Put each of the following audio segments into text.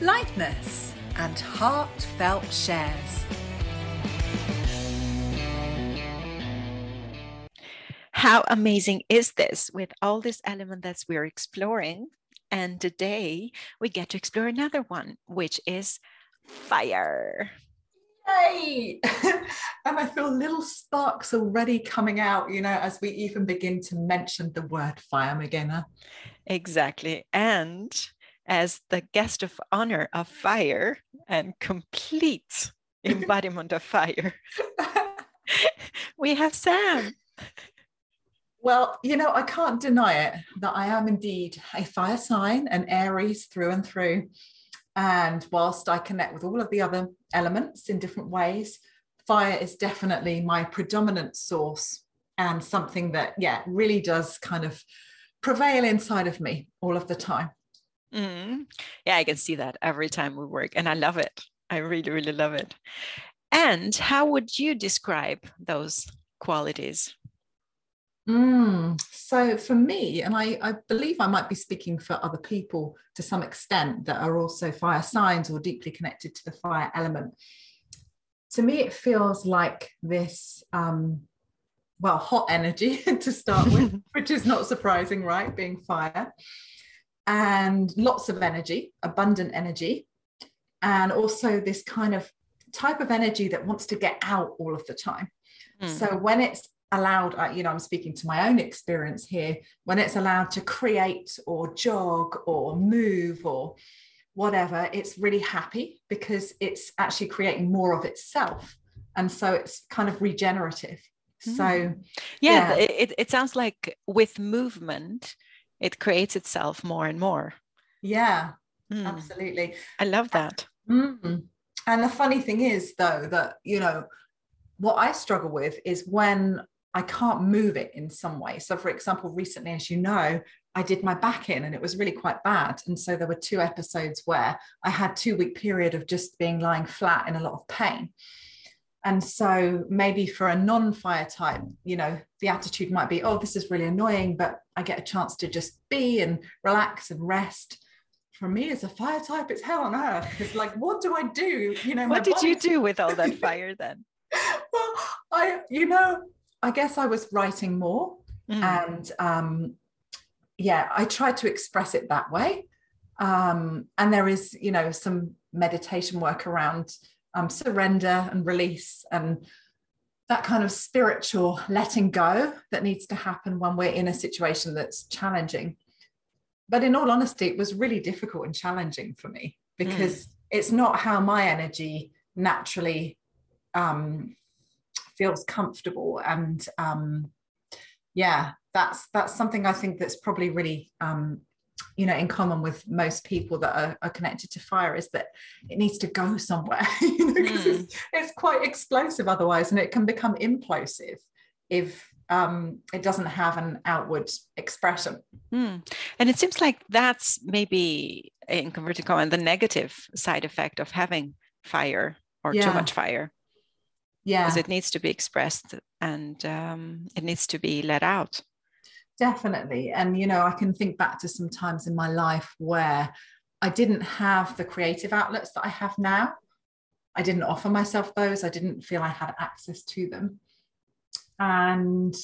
lightness, and heartfelt shares. How amazing is this with all this element that we're exploring? And today we get to explore another one, which is fire. Yay! and I feel little sparks already coming out, you know, as we even begin to mention the word fire, Meghana. Exactly. And as the guest of honor of fire and complete embodiment of fire, we have Sam. Well, you know, I can't deny it that I am indeed a fire sign, an Aries through and through. And whilst I connect with all of the other elements in different ways, fire is definitely my predominant source and something that, yeah, really does kind of prevail inside of me all of the time. Mm. Yeah, I can see that every time we work, and I love it. I really, really love it. And how would you describe those qualities? Mm, so for me, and I, I, believe I might be speaking for other people to some extent that are also fire signs or deeply connected to the fire element. To me, it feels like this, um, well, hot energy to start with, which is not surprising, right? Being fire, and lots of energy, abundant energy, and also this kind of type of energy that wants to get out all of the time. Mm. So when it's allowed you know i'm speaking to my own experience here when it's allowed to create or jog or move or whatever it's really happy because it's actually creating more of itself and so it's kind of regenerative so yeah, yeah. It, it sounds like with movement it creates itself more and more yeah mm. absolutely i love that mm. and the funny thing is though that you know what I struggle with is when I can't move it in some way. So, for example, recently, as you know, I did my back in and it was really quite bad. And so there were two episodes where I had two week period of just being lying flat in a lot of pain. And so maybe for a non-fire type, you know, the attitude might be, oh, this is really annoying, but I get a chance to just be and relax and rest. For me as a fire type, it's hell on earth. It's like, what do I do? You know, what did you do with all that fire then? well, I, you know, I guess I was writing more. Mm. And um, yeah, I tried to express it that way. Um, and there is, you know, some meditation work around um, surrender and release and that kind of spiritual letting go that needs to happen when we're in a situation that's challenging. But in all honesty, it was really difficult and challenging for me because mm. it's not how my energy naturally um, feels comfortable and um, yeah that's that's something i think that's probably really um, you know in common with most people that are, are, connected to fire is that it needs to go somewhere you know, mm. it's, it's, quite explosive otherwise and it can become implosive if um, it doesn't have an outward expression mm. and it seems like that's maybe in converted comma the negative side effect of having fire or yeah. too much fire yeah because it needs to be expressed and um, it needs to be let out definitely. And you know i can think back to some times in my life where i didn't have the creative outlets that i have now. I didn't offer myself those. I didn't feel i had access to them. And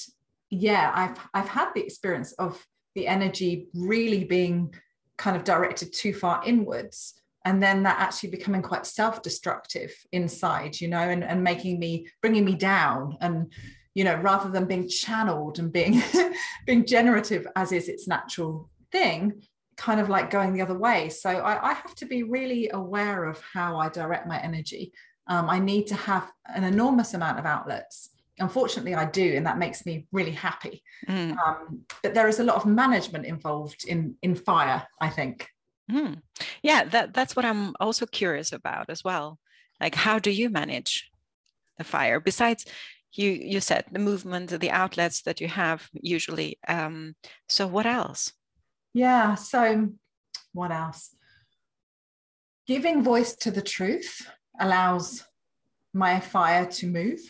yeah i've i've had the experience of the energy really being kind of directed too far inwards and then that actually becoming quite self-destructive inside you know and, and making me bringing me down and you know rather than being channeled and being being generative as is its natural thing kind of like going the other way so I, I have to be really aware of how i direct my energy um, i need to have an enormous amount of outlets unfortunately i do and that makes me really happy mm. um, but there is a lot of management involved in in fire i think Mm. Yeah, that, that's what I'm also curious about as well. Like, how do you manage the fire? Besides, you you said the movement, the outlets that you have usually. Um, so, what else? Yeah. So, what else? Giving voice to the truth allows my fire to move.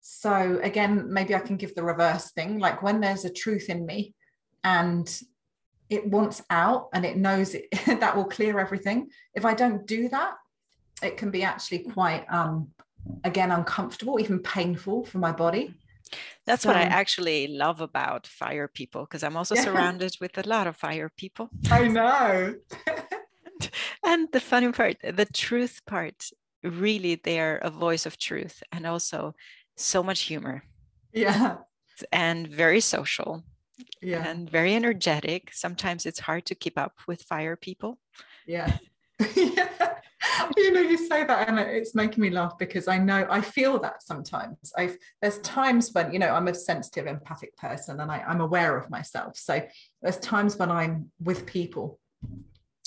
So, again, maybe I can give the reverse thing. Like when there's a truth in me and it wants out and it knows it, that will clear everything. If I don't do that, it can be actually quite, um, again, uncomfortable, even painful for my body. That's so, what I actually love about fire people because I'm also yeah. surrounded with a lot of fire people. I know. and the funny part, the truth part, really, they're a voice of truth and also so much humor. Yeah. And very social. Yeah. And very energetic. Sometimes it's hard to keep up with fire people. Yeah. yeah. You know, you say that and it's making me laugh because I know I feel that sometimes. I've there's times when, you know, I'm a sensitive, empathic person and I, I'm aware of myself. So there's times when I'm with people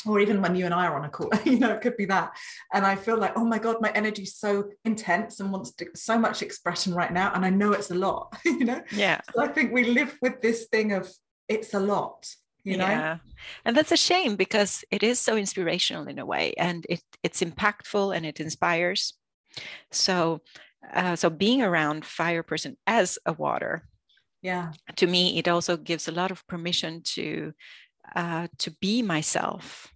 or even when you and I are on a call, you know, it could be that. And I feel like, oh my God, my energy is so intense and wants to, so much expression right now. And I know it's a lot, you know? Yeah. So I think we live with this thing of it's a lot, you know? Yeah. And that's a shame because it is so inspirational in a way and it, it's impactful and it inspires. So, uh, so being around fire person as a water, yeah, to me, it also gives a lot of permission to uh, to be myself.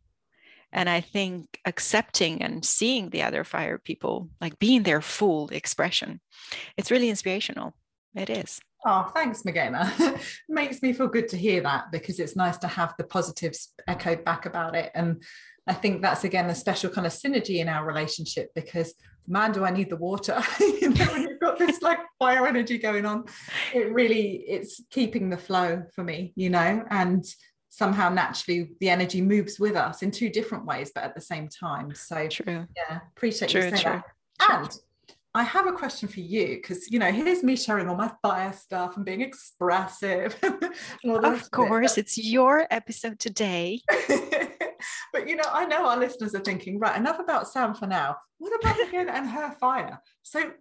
And I think accepting and seeing the other fire people, like being their full expression, it's really inspirational. It is. Oh, thanks, Magena. Makes me feel good to hear that because it's nice to have the positives echoed back about it. And I think that's again a special kind of synergy in our relationship because man, do I need the water? you know, when you've got this like fire energy going on, it really it's keeping the flow for me, you know, and somehow naturally the energy moves with us in two different ways, but at the same time. So true. Yeah, appreciate true, you saying true, that. True. And I have a question for you because you know here's me sharing all my fire stuff and being expressive. of course, it's your episode today. but you know, I know our listeners are thinking, right, enough about Sam for now. What about Magena and her fire? So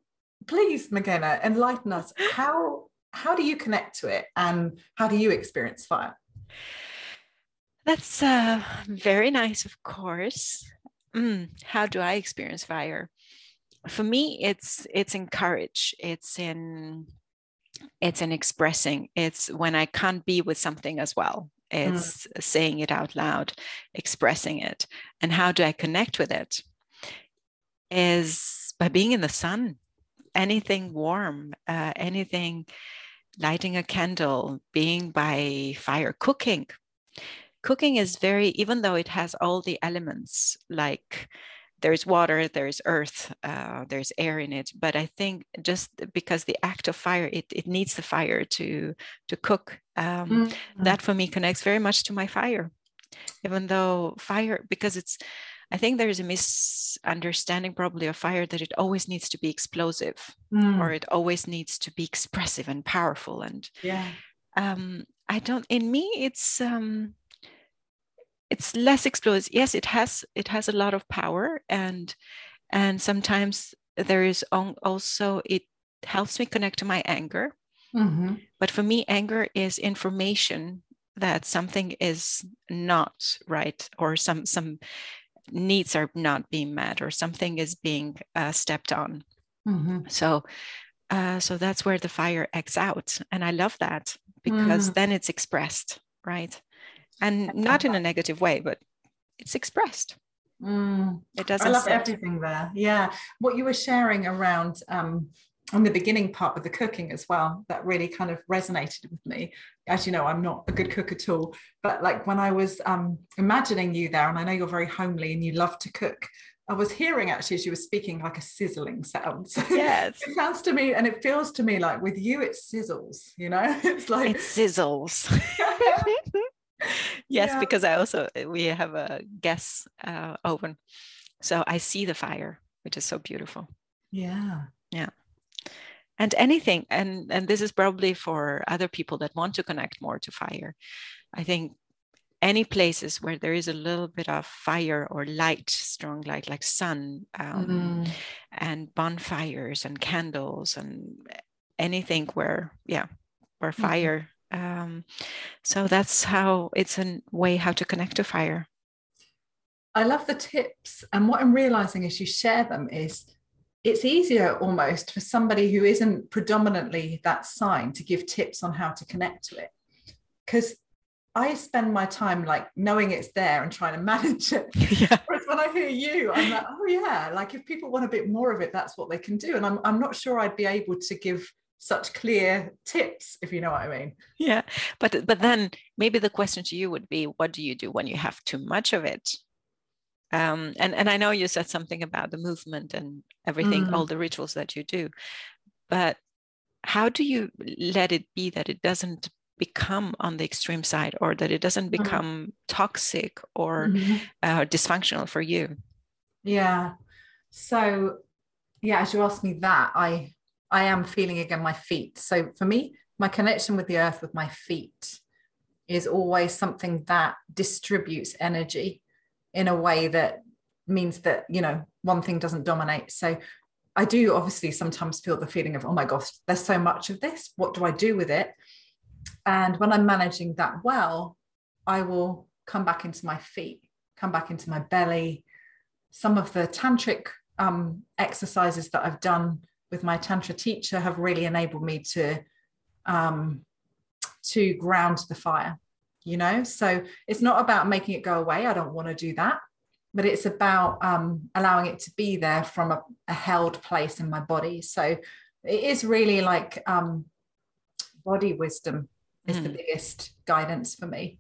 please, Magena, enlighten us. How how do you connect to it and how do you experience fire? That's uh, very nice, of course. Mm, how do I experience fire? For me, it's it's in courage. It's in it's in expressing. It's when I can't be with something as well. Mm. It's mm. saying it out loud, expressing it. And how do I connect with it? Is by being in the sun, anything warm, uh, anything lighting a candle, being by fire, cooking cooking is very even though it has all the elements like there's water there's earth uh, there's air in it but i think just because the act of fire it, it needs the fire to to cook um, mm-hmm. that for me connects very much to my fire even though fire because it's i think there's a misunderstanding probably of fire that it always needs to be explosive mm. or it always needs to be expressive and powerful and yeah um, i don't in me it's um, it's less explosive yes it has it has a lot of power and and sometimes there is also it helps me connect to my anger mm-hmm. but for me anger is information that something is not right or some some needs are not being met or something is being uh, stepped on mm-hmm. so uh, so that's where the fire acts out and i love that because mm. then it's expressed right and not in a negative way, but it's expressed. Mm. It doesn't. I love sit. everything there. Yeah, what you were sharing around um, on the beginning part with the cooking as well, that really kind of resonated with me. As you know, I'm not a good cook at all, but like when I was um, imagining you there, and I know you're very homely and you love to cook. I was hearing actually as you were speaking like a sizzling sound. Yes. it sounds to me and it feels to me like with you it sizzles, you know? It's like it sizzles. yes, yeah. because I also uh, we have a gas uh, oven, so I see the fire, which is so beautiful. Yeah, yeah. And anything, and and this is probably for other people that want to connect more to fire. I think any places where there is a little bit of fire or light, strong light, like sun, um, mm. and bonfires and candles and anything where, yeah, where mm-hmm. Um, so that's how it's a way how to connect to fire. I love the tips. And what I'm realizing as you share them is it's easier almost for somebody who isn't predominantly that sign to give tips on how to connect to it. Because I spend my time like knowing it's there and trying to manage it. Yeah. Whereas when I hear you, I'm like, oh yeah, like if people want a bit more of it, that's what they can do. And I'm I'm not sure I'd be able to give such clear tips, if you know what I mean. Yeah. But but then maybe the question to you would be, what do you do when you have too much of it? Um, and and I know you said something about the movement and everything, mm. all the rituals that you do, but how do you let it be that it doesn't become on the extreme side or that it doesn't mm-hmm. become mm-hmm. toxic or mm-hmm. uh, dysfunctional for you yeah so yeah as you ask me that i i am feeling again my feet. So for me my connection with the earth with my feet is always something that distributes energy in a way that means that you know one thing doesn't dominate. So i do obviously sometimes feel the feeling of oh my gosh there's so much of this. What do i do with it? And when I'm managing that well, I will come back into my feet, come back into my belly. Some of the tantric um, exercises that I've done with my tantra teacher have really enabled me to um, to ground the fire. You know, so it's not about making it go away. I don't want to do that, but it's about um, allowing it to be there from a, a, held place in my body. So it is really like um, body wisdom is mm. the biggest guidance for me.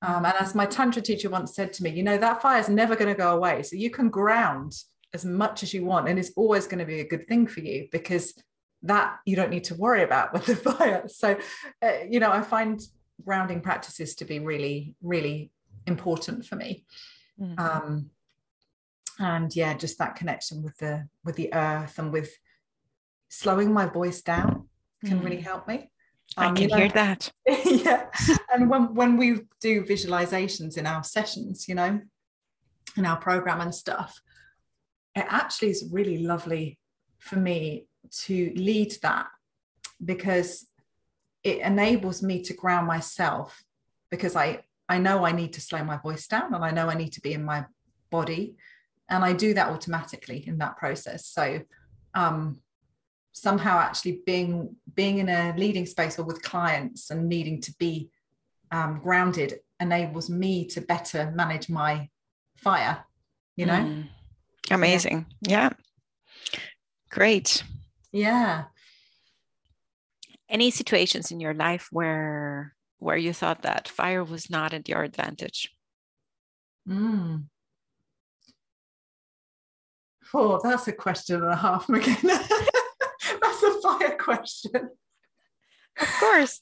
Um, and as my tantra teacher once said to me, you know, that fire is never going to go away. So you can ground as much as you want, and it's always going to be a good thing for you because that you don't need to worry about with the fire. So, uh, you know, I find grounding practices to be really, really important for me. Mm. Um, and yeah, just that connection with the with the earth and with slowing my voice down can mm. really help me. Um, I can you know, hear that. yeah. and when, when we do visualizations in our sessions, you know, in our program and stuff, it actually is really lovely for me to lead that because it enables me to ground myself because I I know I need to slow my voice down and I know I need to be in my body and I do that automatically in that process. So um, somehow actually being being in a leading space or with clients and needing to be um, grounded enables me to better manage my fire you know mm. Amazing yeah. yeah great yeah any situations in your life where where you thought that fire was not at your advantage mm. Oh, that's a question and a half, McKenna. That's a fire question. Of course.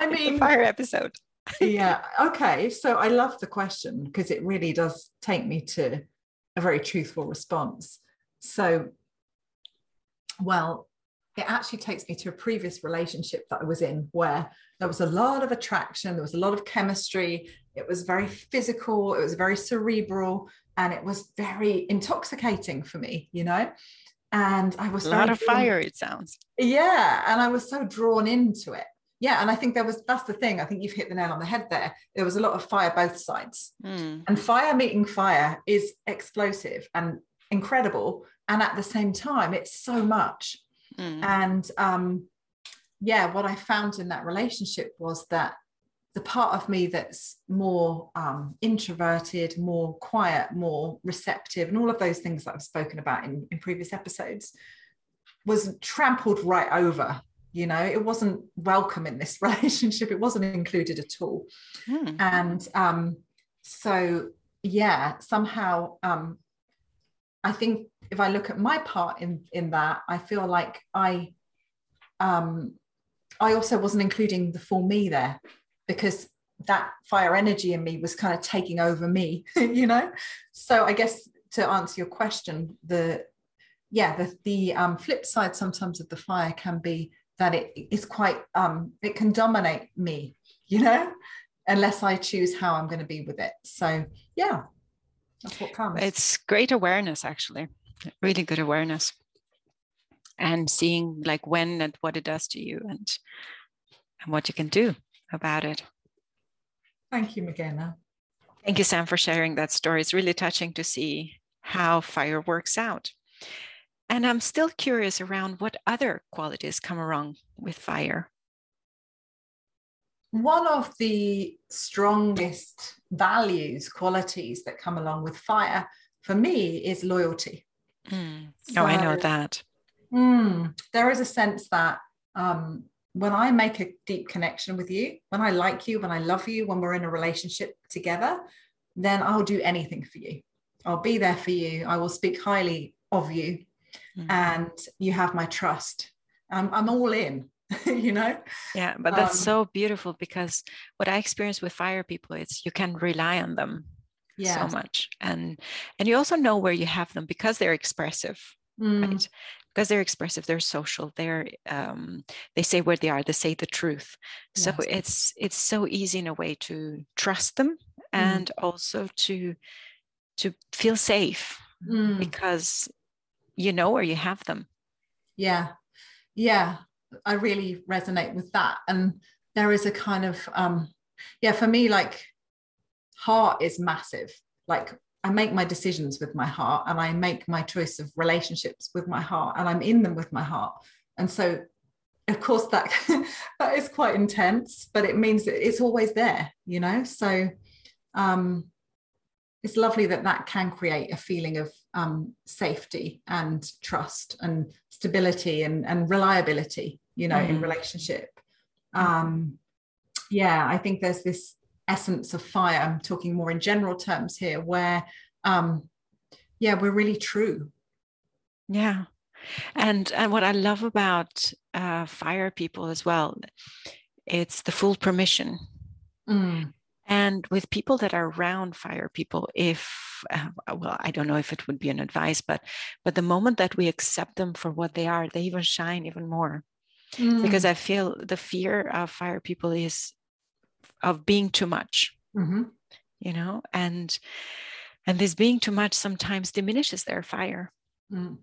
I mean, fire episode. yeah. Okay. So I love the question because it really does take me to a very truthful response. So, well, it actually takes me to a previous relationship that I was in where there was a lot of attraction, there was a lot of chemistry, it was very physical, it was very cerebral, and it was very intoxicating for me, you know and I was a lot of drawn, fire. It sounds. Yeah, and I was so drawn into it. Yeah, and I think there was that's the thing. I think you've hit the nail on the head there. There was a lot of fire both sides, mm. and fire meeting fire is explosive and incredible, and at the same time, it's so much. Mm. And um, yeah, what I found in that relationship was that the part of me that's more um, introverted, more quiet, more receptive, and all of those things that I've spoken about in, in previous episodes was trampled right over. You know, it wasn't welcome in this relationship, it wasn't included at all. Hmm. And um, so, yeah, somehow um, I think if I look at my part in, in that, I feel like I. Um, I also wasn't including the full me there because that fire energy in me was kind of taking over me you know so i guess to answer your question the yeah the the um, flip side sometimes of the fire can be that it is quite um, it can dominate me you know unless I choose how I'm going to be with it. So yeah, that's what comes. It's great awareness, actually, really good awareness, and seeing like when and what it does to you, and and what you can do about it. Thank you, McKenna. Thank you, Sam, for sharing that story. It's really touching to see how fire works out. And I'm still curious around what other qualities come along with fire. One of the strongest values, qualities that come along with fire for me is loyalty. Mm. So, oh, I know that. Mm, there is a sense that um, when I make a deep connection with you, when I like you, when I love you, when we're in a relationship together, then I'll do anything for you. I'll be there for you. I will speak highly of you, mm-hmm. and you have my trust. I'm, I'm all in, you know? Yeah, but that's um, so beautiful because what I experience with fire people is you can rely on them yeah. so much. And and you also know where you have them because they're expressive. Mm. Right? because they're expressive they're social they're um, they say where they are they say the truth so yes. it's it's so easy in a way to trust them mm. and mm. also to to feel safe mm. because you know where you have them. Yeah. Yeah. I really resonate with that. And there is a kind of um yeah for me like heart is massive. Like I make my decisions with my heart and I make my choice of relationships with my heart and I'm in them with my heart. And so of course that that is quite intense, but it means that it's always there, you know? So um it's lovely that that can create a feeling of um, safety and trust and stability and, and reliability, you know, mm. in relationship. Um, yeah, I think there's this essence of fire i'm talking more in general terms here where um yeah we're really true yeah and and what i love about uh, fire people as well it's the full permission mm. And with people that are around fire people if uh, well i don't know if it would be an advice but but the moment that we accept them for what they are they even shine even more mm. because i feel the fear of fire people is of being too much mm-hmm. you know and and this being too much sometimes diminishes their fire mm.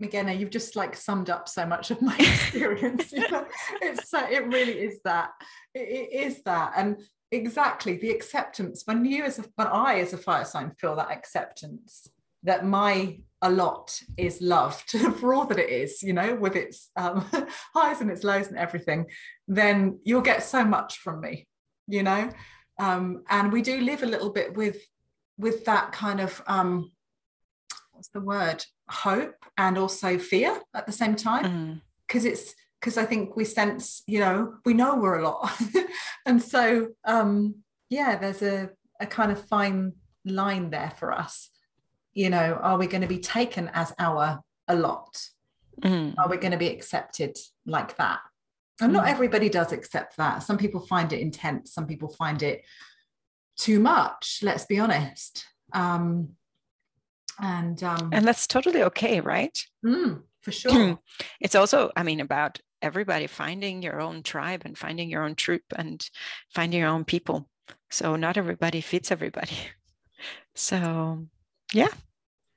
McGenna, you've just like summed up so much of my experience. you know? It's uh, it really is that. It, it is that, and exactly the acceptance. When you as a, when I as a fire sign feel that acceptance, that my a lot is loved for all that it is, you know, with its um, highs and its lows and everything, then you'll get so much from me you know um, and we do live a little bit with with that kind of um, what's the word hope and also fear at the same time because mm. it's because I think we sense you know we know we're a lot and so um, yeah there's a, a kind of fine line there for us you know are we going to be taken as our a lot mm. are we going to be accepted like that and not mm. everybody does accept that. Some people find it intense, some people find it too much, let's be honest. Um, and um, and that's totally okay, right? Mm, for sure. it's also, I mean, about everybody finding your own tribe and finding your own troop and finding your own people. So not everybody fits everybody. So yeah.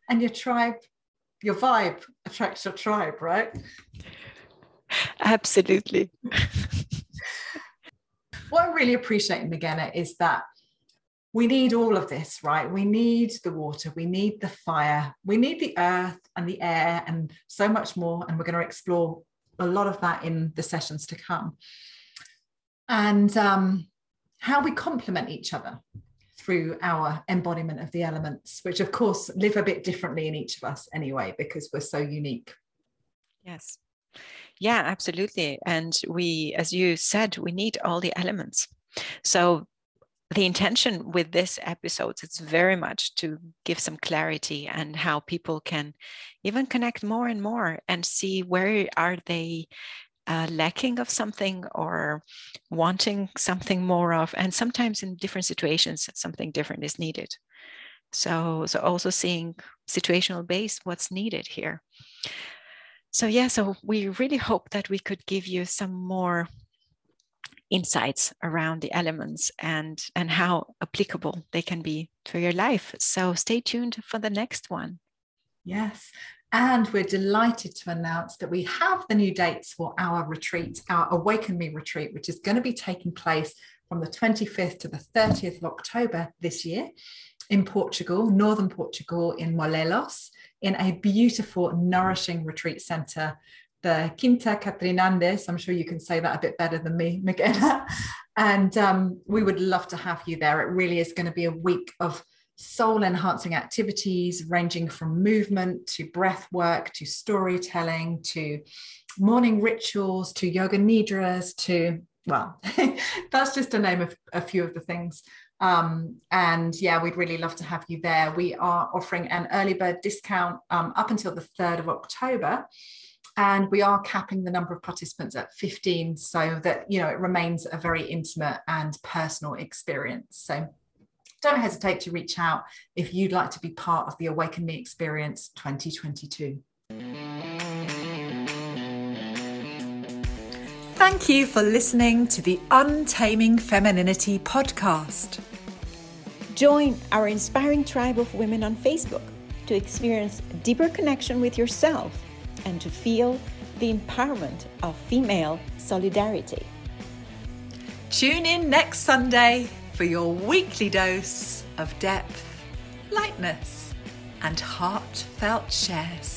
And your tribe, your vibe attracts your tribe, right? Absolutely. what I'm really appreciating, McGenna, is that we need all of this, right? We need the water, we need the fire, we need the earth and the air, and so much more. And we're going to explore a lot of that in the sessions to come. And um, how we complement each other through our embodiment of the elements, which of course live a bit differently in each of us anyway, because we're so unique. Yes. Yeah, absolutely. And we, as you said, we need all the elements. So the intention with this episode is very much to give some clarity and how people can even connect more and more and see where are they uh, lacking of something or wanting something more of and sometimes in different situations something different is needed. So so also seeing situational base what's needed here. So yeah so we really hope that we could give you some more insights around the elements and and how applicable they can be to your life. So stay tuned for the next one. Yes. And we're delighted to announce that we have the new dates for our retreat, our Awaken Me retreat, which is going to be taking place from the 25th to the 30th of October this year in Portugal, northern Portugal, in Molelos, in a beautiful, nourishing retreat center the Quinta Catrinandes. I'm sure you can say that a bit better than me, McKenna. And um, we would love to have you there. It really is going to be a week of soul enhancing activities ranging from movement to breath work to storytelling to morning rituals to yoga nidras to well that's just to name of a few of the things um, and yeah we'd really love to have you there we are offering an early bird discount um, up until the 3rd of october and we are capping the number of participants at 15 so that you know it remains a very intimate and personal experience. So don't hesitate to reach out if you'd like to be part of the awaken me experience 2022 Thank you for listening to the Untaming Femininity podcast. Join our inspiring tribe of women on Facebook to experience deeper connection with yourself and to feel the empowerment of female solidarity. Tune in next Sunday for your weekly dose of depth, lightness, and heartfelt shares.